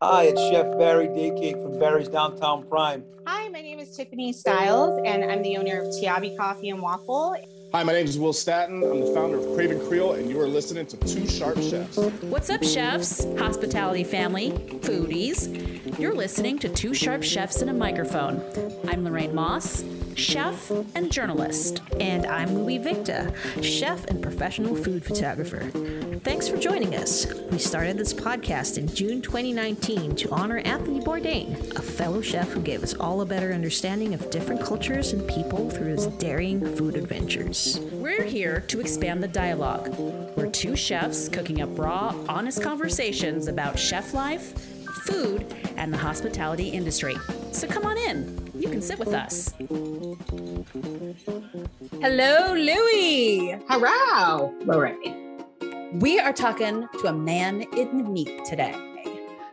Hi, it's Chef Barry Dakake from Barry's Downtown Prime. Hi, my name is Tiffany Styles, and I'm the owner of Tiabi Coffee and Waffle. Hi, my name is Will Staton. I'm the founder of Craven Creole, and you are listening to Two Sharp Chefs. What's up, chefs, hospitality family, foodies? You're listening to Two Sharp Chefs in a Microphone. I'm Lorraine Moss, chef and journalist. And I'm Louie Victa, chef and professional food photographer. Thanks for joining us. We started this podcast in June 2019 to honor Anthony Bourdain, a fellow chef who gave us all a better understanding of different cultures and people through his daring food adventures. We're here to expand the dialogue. We're two chefs cooking up raw, honest conversations about chef life, food, and the hospitality industry. So come on in. You can sit with us. Hello, Louie. Hello, Lorraine. We are talking to a man in meat today.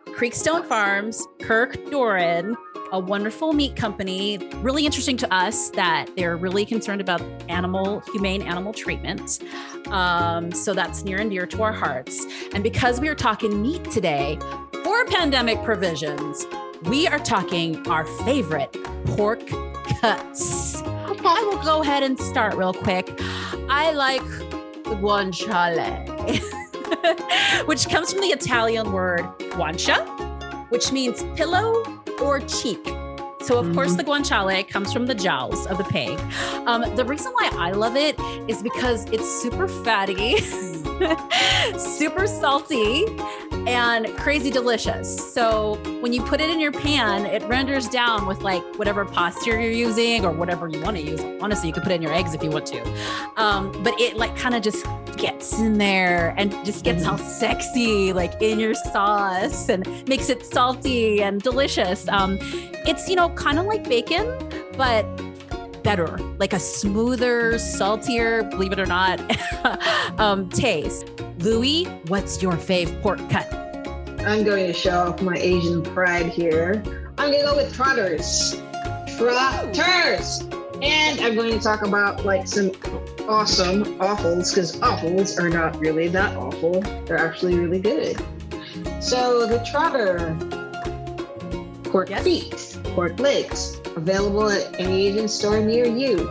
Creekstone Farms, Kirk Doran, a wonderful meat company. Really interesting to us that they're really concerned about animal, humane animal treatment. Um, so that's near and dear to our hearts. And because we are talking meat today, for pandemic provisions, we are talking our favorite pork cuts. I will go ahead and start real quick. I like guanciale. which comes from the Italian word guancia, which means pillow or cheek. So, of mm-hmm. course, the guanciale comes from the jowls of the pig. Um, the reason why I love it is because it's super fatty, super salty, and crazy delicious. So when you put it in your pan, it renders down with like whatever pasta you're using or whatever you want to use. Honestly, you could put in your eggs if you want to. Um, but it like kind of just gets in there and just gets all sexy, like in your sauce and makes it salty and delicious. Um, it's, you know, kind of like bacon, but better, like a smoother, saltier, believe it or not, um, taste. Louis, what's your fave pork cut? I'm going to show off my Asian pride here. I'm going to go with trotters. Trotters! And I'm going to talk about like some awesome offals because offals are not really that awful. They're actually really good. So the trotter pork yes. feet, pork legs, available at any Asian store near you.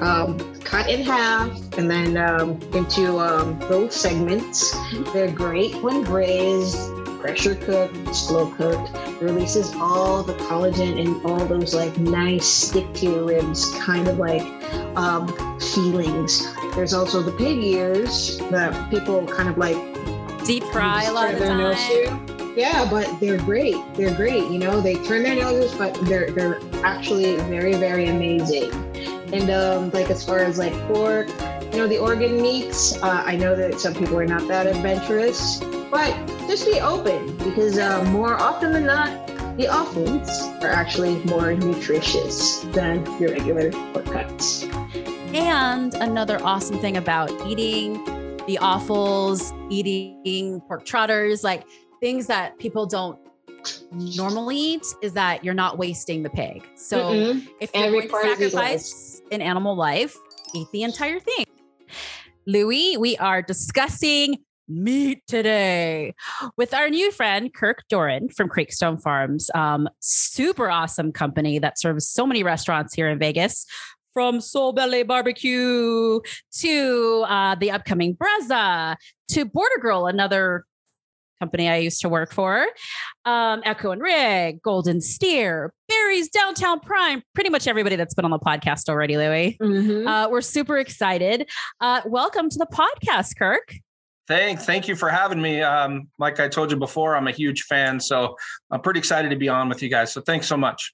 Um, cut in half and then um, into um, those segments. They're great when braised, pressure cooked, slow cooked. Releases all the collagen and all those like nice stick to your ribs kind of like um, feelings. There's also the pig ears that people kind of like deep fry a lot of the time. Yeah, but they're great. They're great. You know, they turn their noses, but they're they're actually very very amazing. And um, like as far as like pork, you know, the organ meats, uh, I know that some people are not that adventurous, but just be open because uh, more often than not, the offals are actually more nutritious than your regular pork cuts. And another awesome thing about eating the offals, eating pork trotters, like things that people don't normally eat is that you're not wasting the pig. So mm if you're Every going to sacrifice an animal life, eat the entire thing. Louie, we are discussing meat today with our new friend Kirk Doran from Creekstone Farms. Um, super awesome company that serves so many restaurants here in Vegas. From Soul Belly Barbecue to uh, the upcoming Brezza to Border Grill, another company I used to work for, um, Echo and Rig, Golden Steer, Barry's Downtown Prime, pretty much everybody that's been on the podcast already, Louie. Mm-hmm. Uh, we're super excited. Uh, welcome to the podcast, Kirk. Thank, thank you for having me. Um, like I told you before, I'm a huge fan, so I'm pretty excited to be on with you guys. So thanks so much.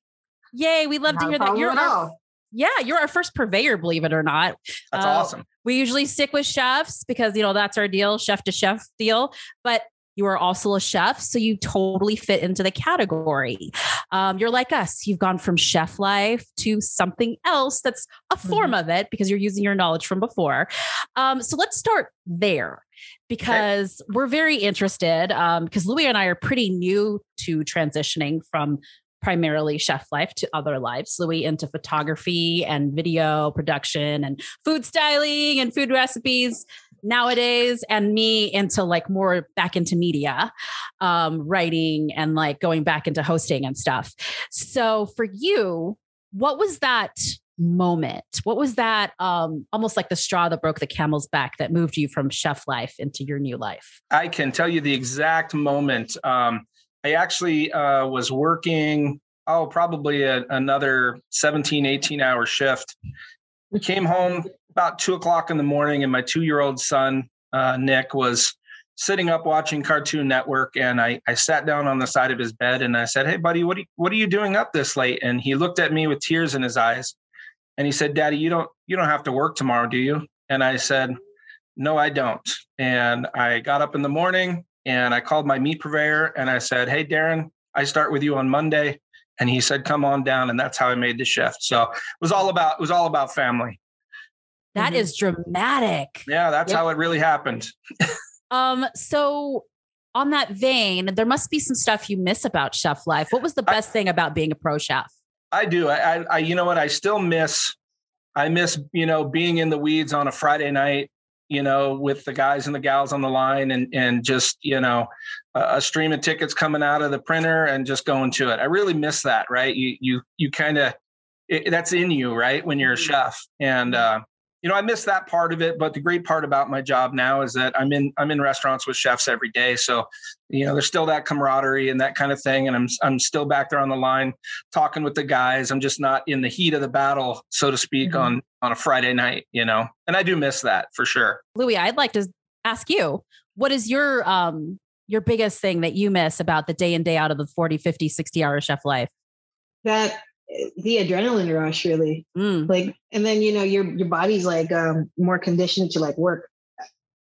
Yay, we love Not to hear that. You're our, yeah, you're our first purveyor, believe it or not. That's uh, awesome. We usually stick with chefs because you know that's our deal, chef to chef deal. But you are also a chef, so you totally fit into the category. Um, you're like us. You've gone from chef life to something else that's a form mm-hmm. of it because you're using your knowledge from before. Um, so let's start there because okay. we're very interested because um, Louie and I are pretty new to transitioning from primarily chef life to other lives. Louie into photography and video production and food styling and food recipes nowadays and me into like more back into media um, writing and like going back into hosting and stuff. So for you, what was that moment? What was that um, almost like the straw that broke the camel's back that moved you from chef life into your new life? I can tell you the exact moment. Um, I actually uh, was working, oh, probably a, another 17, 18 hour shift. We came home about two o'clock in the morning, and my two year old son, uh, Nick, was sitting up watching Cartoon Network. And I, I sat down on the side of his bed and I said, Hey, buddy, what are, you, what are you doing up this late? And he looked at me with tears in his eyes and he said, Daddy, you don't, you don't have to work tomorrow, do you? And I said, No, I don't. And I got up in the morning and I called my meat purveyor and I said, Hey, Darren, I start with you on Monday. And he said, Come on down. And that's how I made the shift. So it was all about, it was all about family. That Mhm. is dramatic. Yeah, that's Yep. how it really happened. Um, so on that vein, there must be some stuff you miss about chef life. What was the I- best thing about being a pro chef? I do. I, I, I, you know what? I still miss, I miss, you know, being in the weeds on a Friday night, you know, with the guys and the gals on the line and, and just, you know, a, a stream of tickets coming out of the printer and just going to it. I really miss that. Right. You, you, you kind of, that's in you, right. When you're a chef and, uh, you know, I miss that part of it, but the great part about my job now is that I'm in I'm in restaurants with chefs every day. So, you know, there's still that camaraderie and that kind of thing. And I'm I'm still back there on the line talking with the guys. I'm just not in the heat of the battle, so to speak, Mhm. on on a Friday night, you know. And I do miss that for sure. Louis, I'd like to ask you, what is your um your biggest thing that you miss about the day in day out of the 40, 50, 60 hour chef life? That the adrenaline rush really Mm, like and then you know your your body's like um more conditioned to like work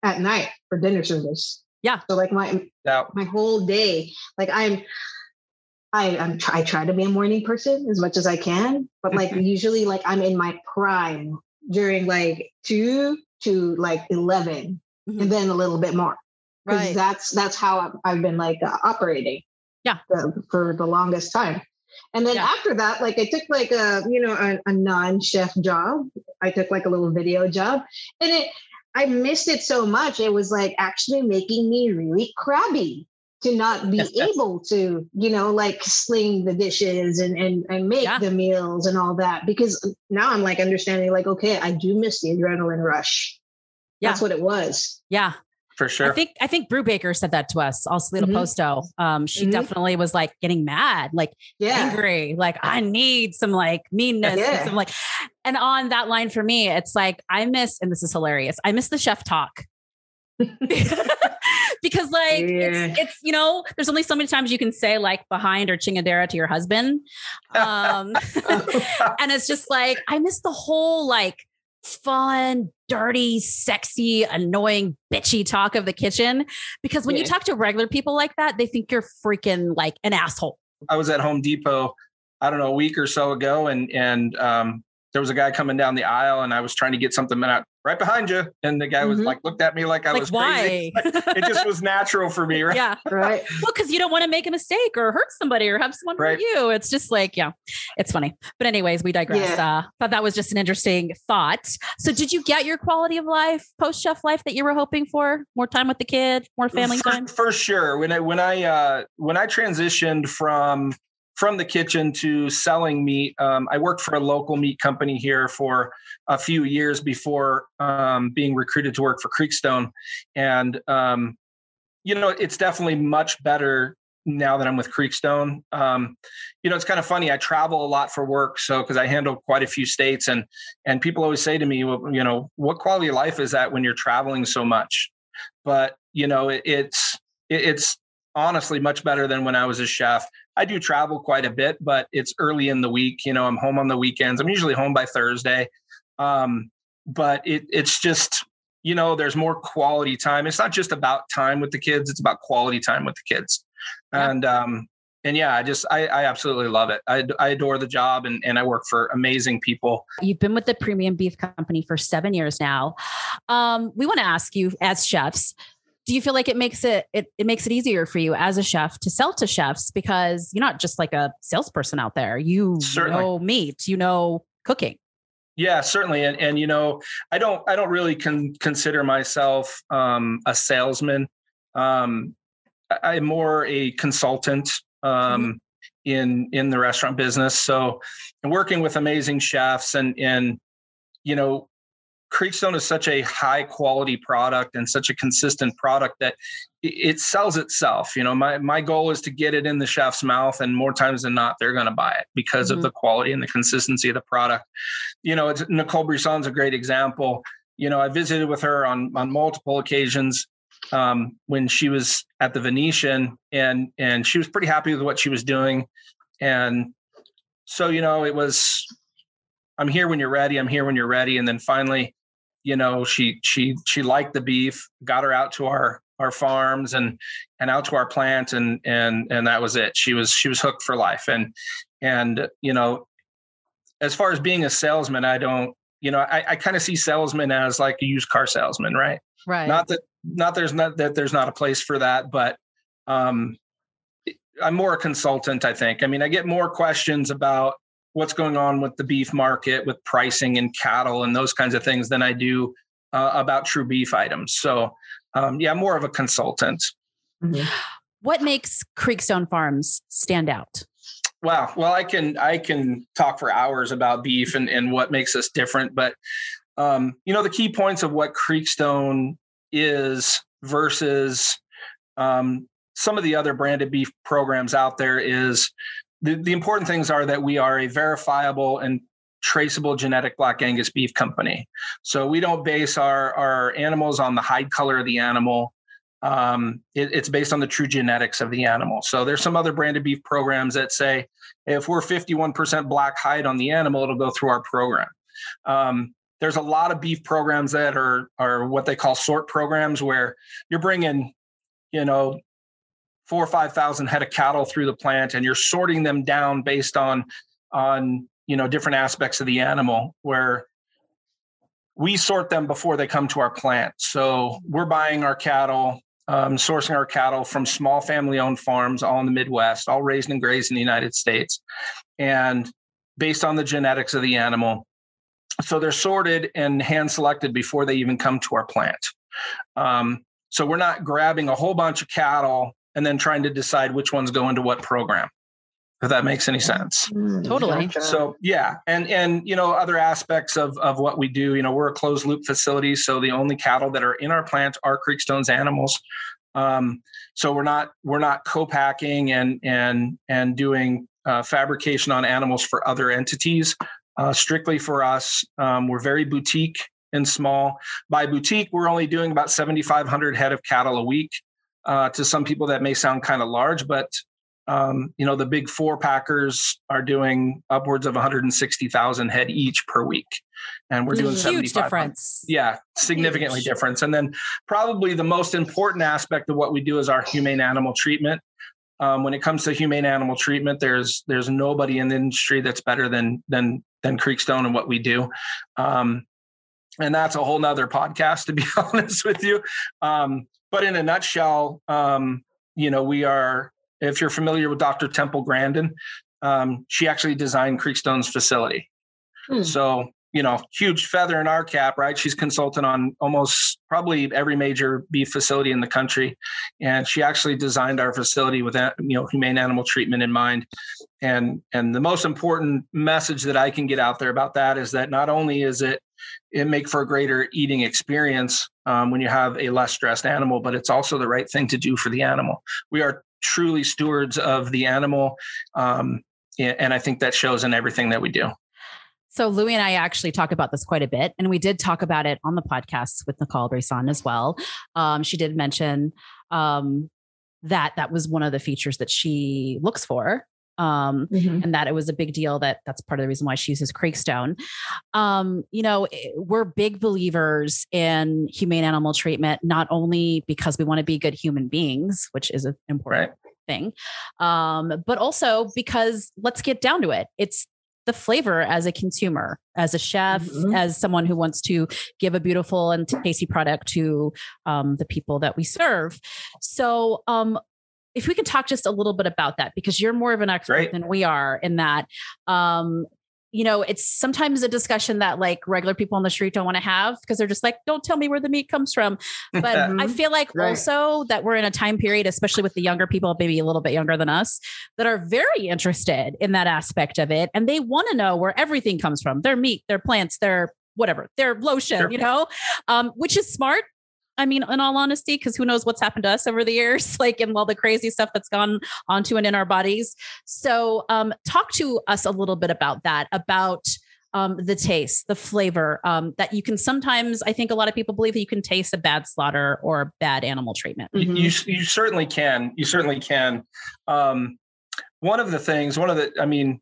at night for dinner service Yeah. so like my Now, my whole day like i'm i i'm try, i try to be a morning person as much as i can but like usually like i'm in my prime during like 2 to like 11 Mhm. and then a little bit more because Right. that's that's how I've, I've been like uh, operating Yeah. the- for the longest time and then Yeah. after that like i took like a you know a, a non-chef job i took like a little video job and it i missed it so much it was like actually making me really crabby to not be able to you know like sling the dishes and and, and make Yeah. the meals and all that because now i'm like understanding like okay i do miss the adrenaline rush Yeah. that's what it was yeah. For sure. I think I think Brubaker said that to us, also Little Mhm. Posto. Um, she Mhm. definitely was like getting mad, like yeah angry, like I need some like meanness, and some like and on that line for me, it's like I miss, and this is hilarious, I miss the chef talk. because like it's it's you know there's only so many times you can say like behind or chingadera to your husband um and it's just like i miss the whole like fun dirty sexy annoying bitchy talk of the kitchen. Because when you talk to regular people like that they think you're freaking like an asshole. I was at Home Depot, I don't know, a week or so ago, and and um, there was a guy coming down the aisle, and I was trying to get something out right behind you, and the guy was Mhm. like, looked at me like I like was why? Crazy. It just was natural for me, right? yeah. Right. Well because you don't want to make a mistake or hurt somebody or have someone Right. hurt you. It's just like yeah it's funny. But anyways we digress. Uh thought that was just an interesting thought. So did you get your quality of life post chef life that you were hoping for? More time with the kid more family for, time? for sure. When I when I uh, when I transitioned from from the kitchen to selling meat, um, I worked for a local meat company here for a few years before um, being recruited to work for Creekstone, and um, you know it's definitely much better now that I'm with Creekstone. Um, you know, it's kind of funny. I travel a lot for work, so because I handle quite a few states, and and people always say to me, well, you know, what quality of life is that when you're traveling so much? But you know, it, it's it, it's honestly much better than when I was a chef. I do travel quite a bit, but it's early in the week. You know, I'm home on the weekends. I'm usually home by Thursday. Um, but it it's just you know, there's more quality time. It's not just about time with the kids; it's about quality time with the kids. Yeah. And um, and yeah, I just I, I absolutely love it. I, I adore the job, and and I work for amazing people. You've been with the premium beef company for seven years now. Um, we want to ask you, as chefs, do you feel like it makes it, it it makes it easier for you as a chef to sell to chefs because you're not just like a salesperson out there. You Certainly. know meat, you know cooking. Yeah, certainly, and and you know, I don't I don't really con- consider myself um, a salesman. Um, I'm more a consultant um, mm-hmm. in in the restaurant business. So, working with amazing chefs and and you know Creekstone is such a high quality product and such a consistent product that it sells itself. You know, my my goal is to get it in the chef's mouth, and more times than not, they're going to buy it because mm-hmm. of the quality and the consistency of the product. You know, it's, Nicole Brisson's a great example. You know, I visited with her on on multiple occasions um, when she was at the Venetian, and and she was pretty happy with what she was doing, and so you know, it was. I'm here when you're ready. I'm here when you're ready. And then finally, you know she she she liked the beef got her out to our our farms and and out to our plant and and and that was it. She was she was hooked for life. And and you know as far as being a salesman i don't you know i, I kind of see salesman as like a used car salesman right? Right. Not that not there's not that there's not a place for that but um i'm more a consultant i think. I mean i get more questions about what's going on with the beef market, with pricing and cattle and those kinds of things than I do uh, about true beef items. So, um, yeah, more of a consultant. Mm-hmm. What makes Creekstone Farms stand out? Wow. Well, I can I can talk for hours about beef and, and what makes us different, but um, you know the key points of what Creekstone is versus um, some of the other branded beef programs out there is the, important things are that we are a verifiable and traceable genetic black Angus beef company. So we don't base our, our animals on the hide color of the animal. Um, it, it's based on the true genetics of the animal. So there's some other branded beef programs that say if we're 51% black hide on the animal, it'll go through our program. Um, there's a lot of beef programs that are are what they call sort programs where you're bringing you know four or five thousand head of cattle through the plant, and you're sorting them down based on on you know different aspects of the animal. Where we sort them before they come to our plant. So we're buying our cattle, um, sourcing our cattle from small family-owned farms, all in the Midwest, all raised and grazed in the United States, and based on the genetics of the animal. So they're sorted and hand selected before they even come to our plant. Um, so we're not grabbing a whole bunch of cattle and then trying to decide which ones go into what program if that makes any sense. Mm, totally. so yeah and and you know other aspects of of what we do you know we're a closed loop facility so the only cattle that are in our plant are creekstone's animals. Um, so we're not we're not co-packing and and and doing uh, fabrication on animals for other entities. Uh, strictly for us um, we're very boutique and small. By boutique we're only doing about 7500 head of cattle a week uh, to some people, that may sound kind of large, but um, you know the big four packers are doing upwards of 160,000 head each per week, and we're doing huge difference. Yeah, significantly huge. difference. And then probably the most important aspect of what we do is our humane animal treatment. Um, when it comes to humane animal treatment, there's there's nobody in the industry that's better than than than Creekstone and what we do. Um, and that's a whole nother podcast to be honest with you. Um, but in a nutshell, um, you know, we are, if you're familiar with Dr. Temple Grandin, um, she actually designed Creekstone's facility. Hmm. So, you know, huge feather in our cap, right? She's consultant on almost probably every major beef facility in the country. And she actually designed our facility with, you know, humane animal treatment in mind. And, and the most important message that I can get out there about that is that not only is it it make for a greater eating experience um, when you have a less stressed animal, but it's also the right thing to do for the animal. We are truly stewards of the animal. Um, and I think that shows in everything that we do. So Louie and I actually talk about this quite a bit, and we did talk about it on the podcast with Nicole Brisson as well. Um, she did mention um, that that was one of the features that she looks for um, mm-hmm. and that it was a big deal that that's part of the reason why she uses Creekstone. Um, you know, eh, we're big believers in humane animal treatment, not only because we want to be good human beings, which is an important right. thing, um, but also because let's get down to it. It's the flavor as a consumer, as a chef, mm-hmm. as someone who wants to give a beautiful and tasty product to um, the people that we serve. So, um, if we could talk just a little bit about that because you're more of an expert Great. than we are in that um, you know, it's sometimes a discussion that like regular people on the street don't want to have because they're just like, don't tell me where the meat comes from. But I feel like Right. also that we're in a time period, especially with the younger people, maybe a little bit younger than us, that are very interested in that aspect of it. And they want to know where everything comes from their meat, their plants, their whatever, their lotion, Sure. you know, um, which is smart. I mean, in all honesty, because who knows what's happened to us over the years, like and all the crazy stuff that's gone onto and in our bodies. So, um, talk to us a little bit about that, about um, the taste, the flavor um, that you can sometimes. I think a lot of people believe that you can taste a bad slaughter or bad animal treatment. You- Mhm. You, you certainly can. You certainly can. Um, one of the things, one of the, I mean,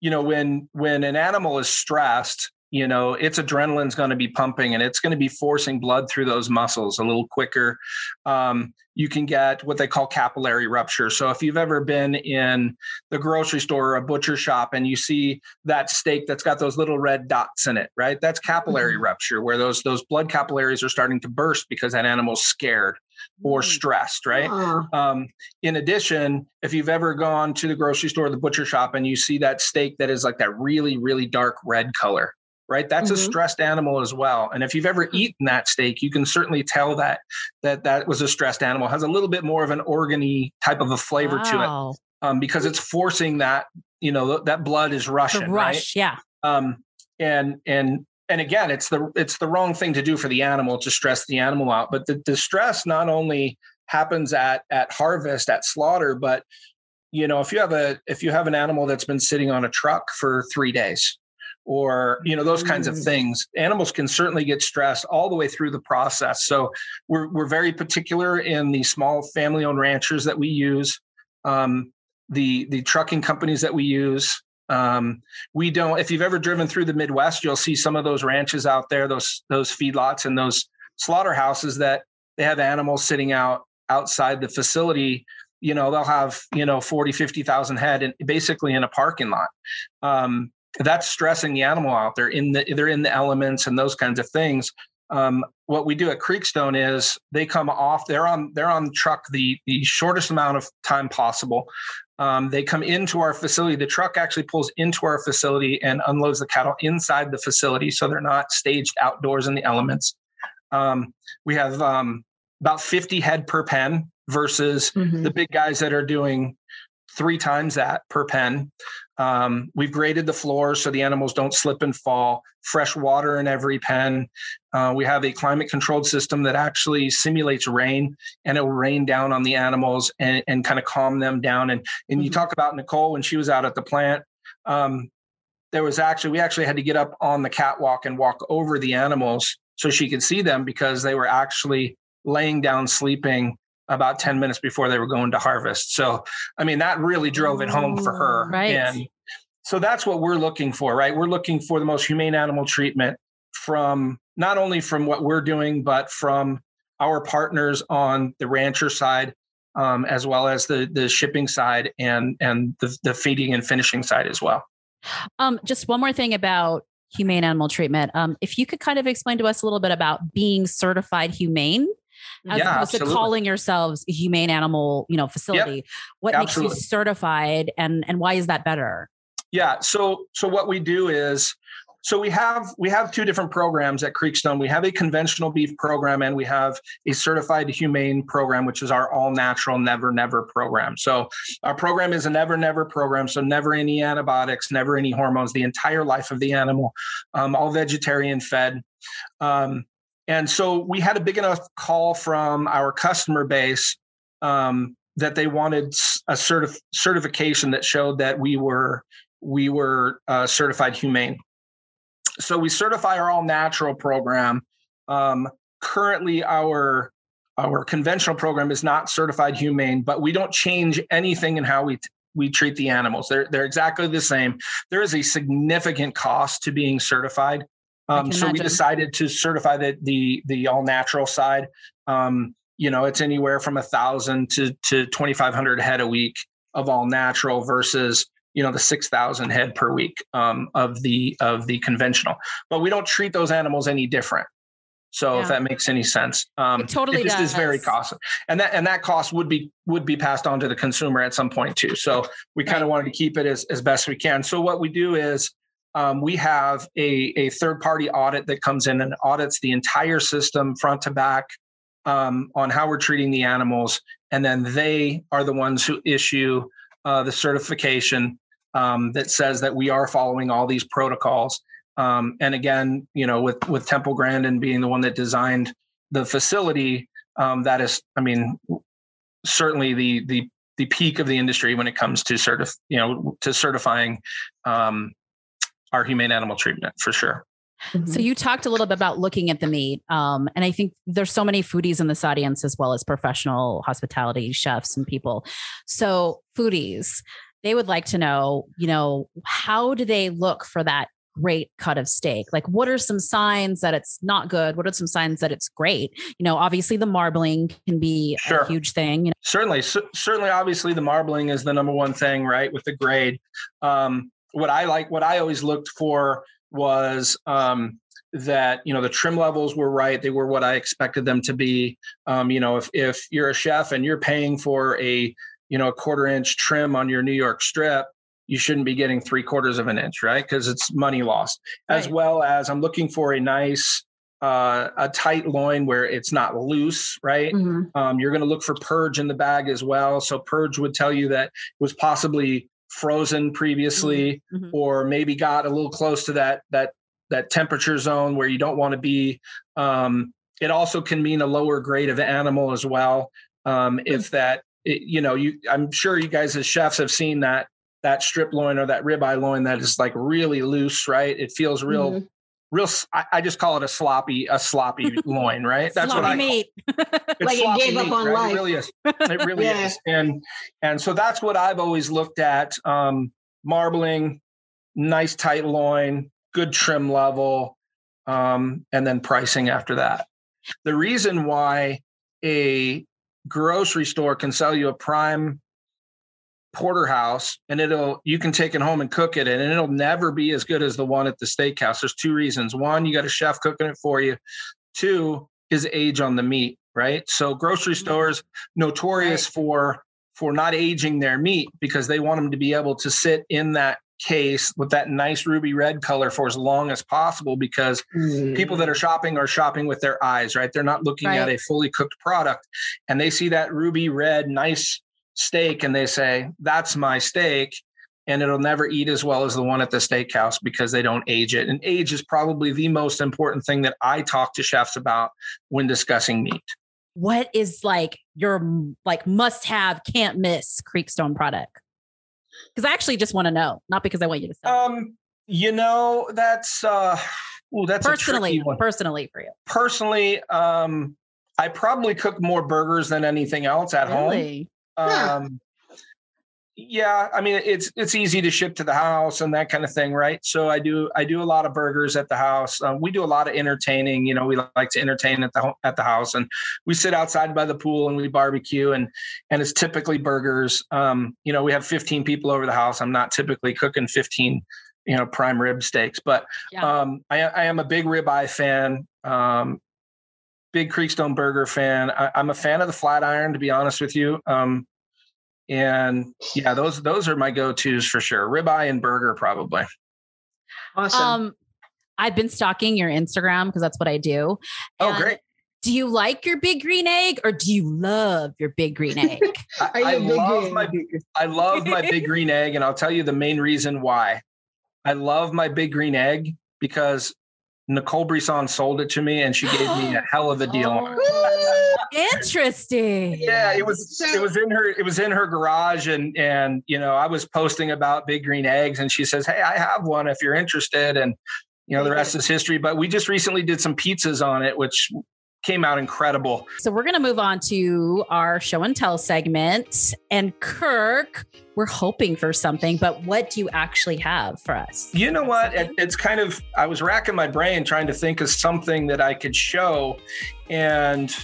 you know, when when an animal is stressed, you know, its adrenaline's going to be pumping and it's going to be forcing blood through those muscles a little quicker. Um, you can get what they call capillary rupture. So if you've ever been in the grocery store or a butcher shop and you see that steak that's got those little red dots in it, right? That's capillary rupture, where those those blood capillaries are starting to burst because that animal's scared or stressed, right? Ah, Um, in addition, if you've ever gone to the grocery store or the butcher shop and you see that steak that is like that really, really dark red color, right? That's a Mhm. stressed animal as well. And if you've ever eaten that steak, you can certainly tell that that that was a stressed animal. It has a little bit more of an organy type of a flavor to it um, because it's forcing that you know that blood is The rushing, right? rush, yeah. um, and and and again it's the it's the wrong thing to do for the animal to stress the animal out but the, the stress not only happens at at harvest at slaughter but you know if you have a if you have an animal that's been sitting on a truck for three days or you know those kinds of Mm. things. Animals can certainly get stressed all the way through the process. So we're, we're very particular in the small family owned ranchers that we use um, the the trucking companies that we use. Um, we don't if you've ever driven through the midwest you'll see some of those ranches out there those those feedlots and those slaughterhouses that they have animals sitting out outside the facility. You know they'll have you know 40 50,000 head and basically in a parking lot. Um, that's stressing the animal out they're in the they're in the elements and those kinds of things um, what we do at creekstone is they come off they're on they're on truck the the shortest amount of time possible um, they come into our facility. The truck actually pulls into our facility and unloads the cattle inside the facility, so they're not staged outdoors in the elements. Um, we have um, about 50 head per pen versus mhm. the big guys that are doing three times that per pen. Um, we've graded the floors so the animals don't slip and fall. Fresh water in every pen. Uh, we have a climate controlled system that actually simulates rain and it will rain down on the animals and, and kind of calm them down. And and you Mhm. talk about Nicole when she was out at the plant. Um, there was actually we actually had to get up on the catwalk and walk over the animals so she could see them because they were actually laying down sleeping about 10 minutes before they were going to harvest. So, I mean, that really drove it home for her. Right. And so that's what we're looking for, right? We're looking for the most humane animal treatment from not only from what we're doing, but from our partners on the rancher side, um, as well as the the shipping side and and the, the feeding and finishing side as well. Um, just one more thing about humane animal treatment. Um, if you could kind of explain to us a little bit about being certified humane as Yeah, opposed absolutely. to calling yourselves a humane animal, you know, facility. What absolutely. makes you certified and and why is that better? Yeah. So so what we do is so we have we have two different programs at Creekstone. We have a conventional beef program and we have a certified humane program, which is our all natural never never program. So our program is a never never program. So never any antibiotics, never any hormones, the entire life of the animal, um, all vegetarian fed. Um, and so we had a big enough call from our customer base um, that they wanted a certif- certification that showed that we were we were uh, certified humane. So we certify our all natural program. Um, currently, our our conventional program is not certified humane, but we don't change anything in how we t- we treat the animals. They're they're exactly the same. There is a significant cost to being certified. Um, so we decided to certify the the the all natural side. Um, you know, it's anywhere from a thousand to to twenty five hundred head a week of all natural versus you know the 6000 head per week um, of the of the conventional. But we don't treat those animals any different. So Yeah. if that makes any sense. Um, It totally it just is very does. costly and that and that cost would be would be passed on to the consumer at some point too. So we kind of wanted to keep it as, as best we can. So what we do is um, we have a, a third party audit that comes in and audits the entire system front to back um, on how we're treating the animals. And then they are the ones who issue uh, the certification um, that says that we are following all these protocols. Um, and again, you know, with with Temple Grandin being the one that designed the facility, um, that is, I mean, certainly the the the peak of the industry when it comes to certif- you know, to certifying um, our humane animal treatment for sure. So you talked a little bit about looking at the meat, um, and I think there's so many foodies in this audience as well as professional hospitality chefs and people. So foodies, they would like to know, you know, how do they look for that great cut of steak? Like, what are some signs that it's not good? What are some signs that it's great? You know, obviously the marbling can be Sure. a huge thing. You know, certainly c- certainly obviously the marbling is the number one thing right with the grade um, what i like what i always looked for was um, that you know the trim levels were right they were what i expected them to be. Um, you know if if you're a chef and you're paying for a you know a quarter inch trim on your new york strip you shouldn't be getting three quarters of an inch right? Because it's money lost. As well as i'm looking for a nice uh, a tight loin where it's not loose right? Mhm. um, you're going to look for purge in the bag as well. So purge would tell you that it was possibly frozen previously, Mhm. or maybe got a little close to that that that temperature zone where you don't want to be. Um, it also can mean a lower grade of animal as well. Um, if that, it, you know, you I'm sure you guys as chefs have seen that that strip loin or that ribeye loin that is like really loose, right? It feels real. Mhm. Real, I just call it a sloppy, a sloppy loin, right? That's what I call meat. Like it sloppy gave up meat, on right? life. It really is. It really Yeah. is. And and so that's what I've always looked at. Um, marbling, nice tight loin, good trim level, um, and then pricing after that. The reason why a grocery store can sell you a prime porterhouse and it'll you can take it home and cook it and it'll never be as good as the one at the steakhouse. There's two reasons. One you got a chef cooking it for you. Two is age on the meat right? So grocery mm-hmm. stores notorious for for not aging their meat because they want them to be able to sit in that case with that nice ruby red color for as long as possible because people that mm. are shopping are shopping with their eyes right? They're not looking at a fully cooked product and they see that ruby red nice steak and they say that's my steak and it'll never eat as well as the one at the steakhouse because they don't age it and age is probably the most important thing that i talk to chefs about when discussing meat What is like your like must have, can't miss Creekstone product? Because I actually just want to know, not because I want you to sell. um you know that's uh ooh, that's personally, personally for you. personally um i probably cook more burgers than anything else at home Huh. um yeah i mean it's it's easy to ship to the house and that kind of thing right? So i do i do a lot of burgers at the house. Um, we do a lot of entertaining you know we like to entertain at the at the house and we sit outside by the pool and we barbecue and and it's typically burgers. Um you know we have 15 people over the house. I'm not typically cooking 15 you know prime rib steaks but Yeah. um i, I am a big ribeye fan. Um big creekstone burger fan I, i'm a fan of the flat iron to be honest with you um and yeah, those those are my go-tos for sure. Ribeye and burger probably. Awesome. Um, I've been stalking your Instagram because that's what I do. Oh, And great. Do you like your big green egg or do you love your big green egg? I, Are you I a big love green? my I love my big green egg, and I'll tell you the main reason why. I love my big green egg because Nicole Brisson sold it to me, and she gave me a hell of a deal. Oh, interesting. Yeah, it was So- it was in her it was in her garage, and and you know I was posting about big green eggs, and she says, "Hey, I have one if you're interested," and you know the rest is history. But we just recently did some pizzas on it, which came out incredible. So we're going to move on to our show and tell segment. And Kirk, we're hoping for something, but what do you actually have for us? You know what? It, it's kind of, I was racking my brain trying to think of something that I could show. And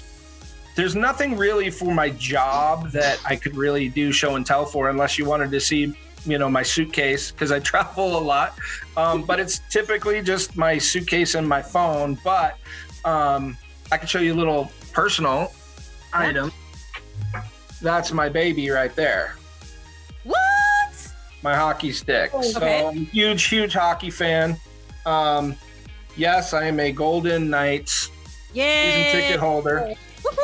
there's nothing really for my job that I could really do show and tell for unless you wanted to see, you know, my suitcase because I travel a lot. Um, but it's typically just my suitcase and my phone. But um, I can show you a little personal item. That's my baby right there. What? my hockey stick. Oh, so okay. I'm a huge, huge hockey fan. Um, yes, I am a Golden Knights Yay! season ticket holder.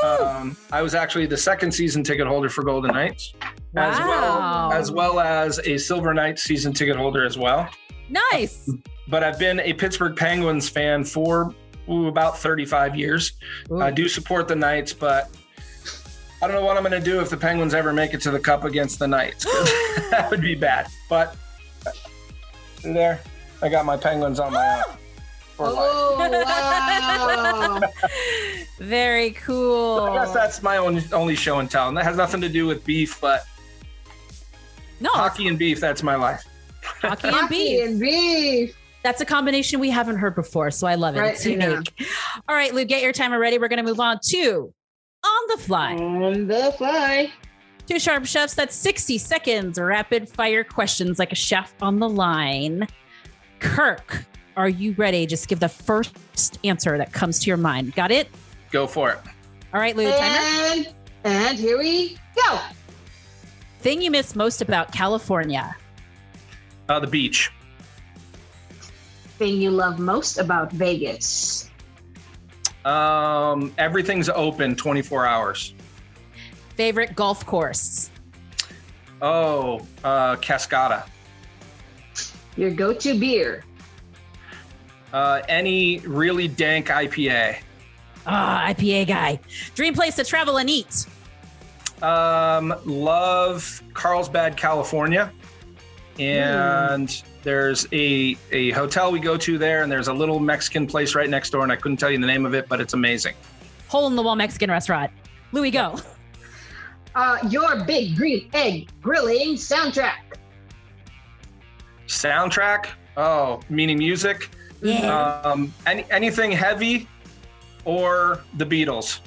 Um, I was actually the second season ticket holder for Golden Knights, as well as well as a Silver Knights season ticket holder as well. nice. But I've been a Pittsburgh Penguins fan for ooh, about 35 years. I do support the Knights, but I don't know what I'm going to do if the Penguins ever make it to the Cup against the Knights. that would be bad. But uh, there, I got my Penguins on my own. For life. Oh wow! Very cool. I guess that's my only only show and tell, and that has nothing to do with beef, but no hockey and beef. That's my life. hockey and Hockey and beef. That's a combination we haven't heard before, so I love it. Right, it's yeah. unique. All right, Lou, get your timer ready. We're going to move on to on the fly. On the fly. Two sharp chefs. That's 60 seconds. Rapid fire questions like a chef on the line. Kirk, are you ready? Just give the first answer that comes to your mind. Got it? Go for it. All right, Lou, timer. And and here we go. Thing you miss most about California. Uh, the beach. Thing you love most about Vegas. Um, everything's open 24 hours. Favorite golf course. Oh, uh, Cascata. Your go-to beer. Uh, any really dank IPA. Ah, IPA guy. Dream place to travel and eat. Um, love Carlsbad, California. And there's a, a hotel we go to there, and there's a little Mexican place right next door, and I couldn't tell you the name of it, but it's amazing. Hole in the wall Mexican restaurant. Louis, go. Uh, your big green egg grilling soundtrack. Soundtrack? Oh, meaning music? Yeah. Um, any, anything heavy or the Beatles?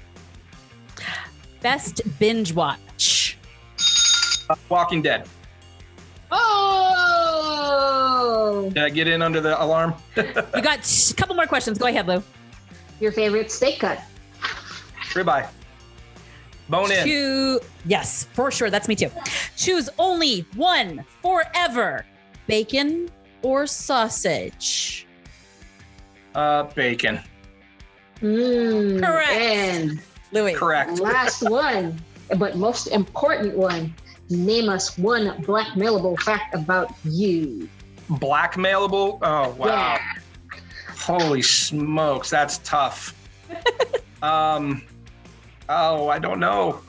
Best binge watch. Uh, Walking Dead. Oh! Did I get in under the alarm? You got a couple more questions. Go ahead, Lou. Your favorite steak cut. Ribeye. Bone in. Choo- yes, for sure. That's me too. Choose only one forever bacon or sausage. Uh, bacon. Mm, Correct. And Louis. Correct. last one, but most important one. Name us one blackmailable fact about you. Blackmailable? Oh, wow. Yeah. Holy smokes, that's tough. um, oh, I don't know.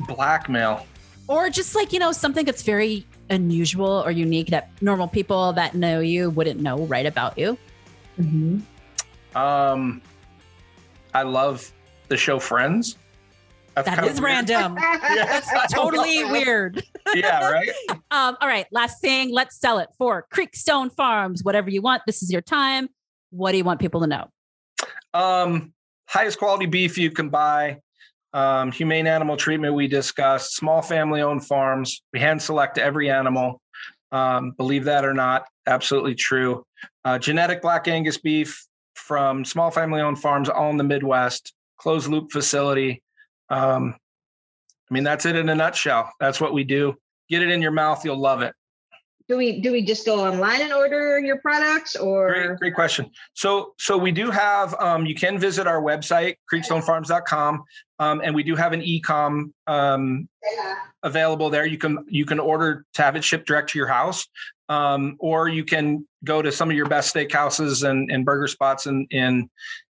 Blackmail. Or just like, you know, something that's very unusual or unique that normal people that know you wouldn't know right about you. Mhm. Um, I love the show Friends. That's That is weird. random. Yes, don't Totally weird. Yeah, right. Um, all right, last thing, let's sell it for Creekstone Farms. Whatever you want, this is your time. What do you want people to know? Um, highest quality beef you can buy. Um, humane animal treatment we discussed. Small family owned farms. We hand select every animal. Um, believe that or not, absolutely true. Uh, genetic black Angus beef from small family owned farms all in the Midwest. Closed loop facility. Um, I mean, that's it in a nutshell. That's what we do. Get it in your mouth, you'll love it. Do we do we just go online and order your products or Great, great question. So, so we do have. Um, you can visit our website, creekstonefarms.com, um, and we do have an e-com um, available there. You can you can order to have it shipped direct to your house, um, or you can go to some of your best steakhouses and, and burger spots in in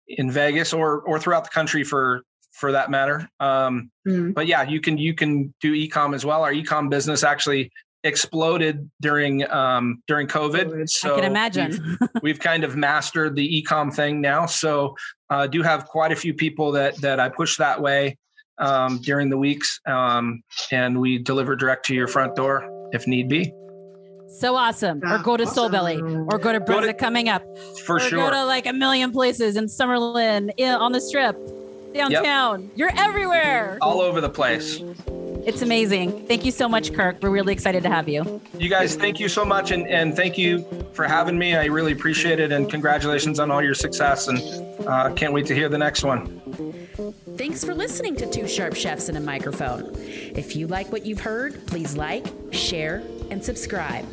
in Vegas or or throughout the country for for that matter. Um, Mm. but yeah, you can you can do e-com as well. Our e-com business actually exploded during um, during COVID. So I can imagine. we've- we've kind of mastered the e-com thing now. So uh, do have quite a few people that that I push that way um, during the weeks, um, and we deliver direct to your front door if need be. So awesome. Or go to Soul Belly or go to Go coming up. For or sure. go to like a million places in Summerlin, on the strip, downtown. You're everywhere. all over the place. It's amazing. Thank you so much, Kirk. We're really excited to have you. You guys, thank you so much, and, and thank you for having me. I really appreciate it, and congratulations on all your success. And uh, can't wait to hear the next one. Thanks for listening to Two Sharp Chefs and a Microphone. If you like what you've heard, please like, share, and subscribe.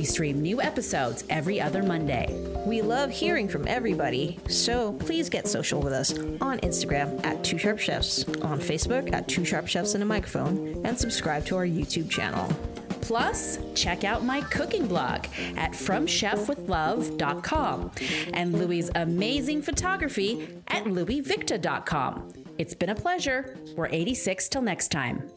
We stream new episodes every other Monday. We love hearing from everybody, so please get social with us on Instagram at Two Sharp Chefs, on Facebook at Two Sharp Chefs and a Microphone, and subscribe to our YouTube channel. Plus, check out my cooking blog at FromChefWithLove.com and Louie's amazing photography at LouieVicta.com. It's been a pleasure. We're 86 till next time.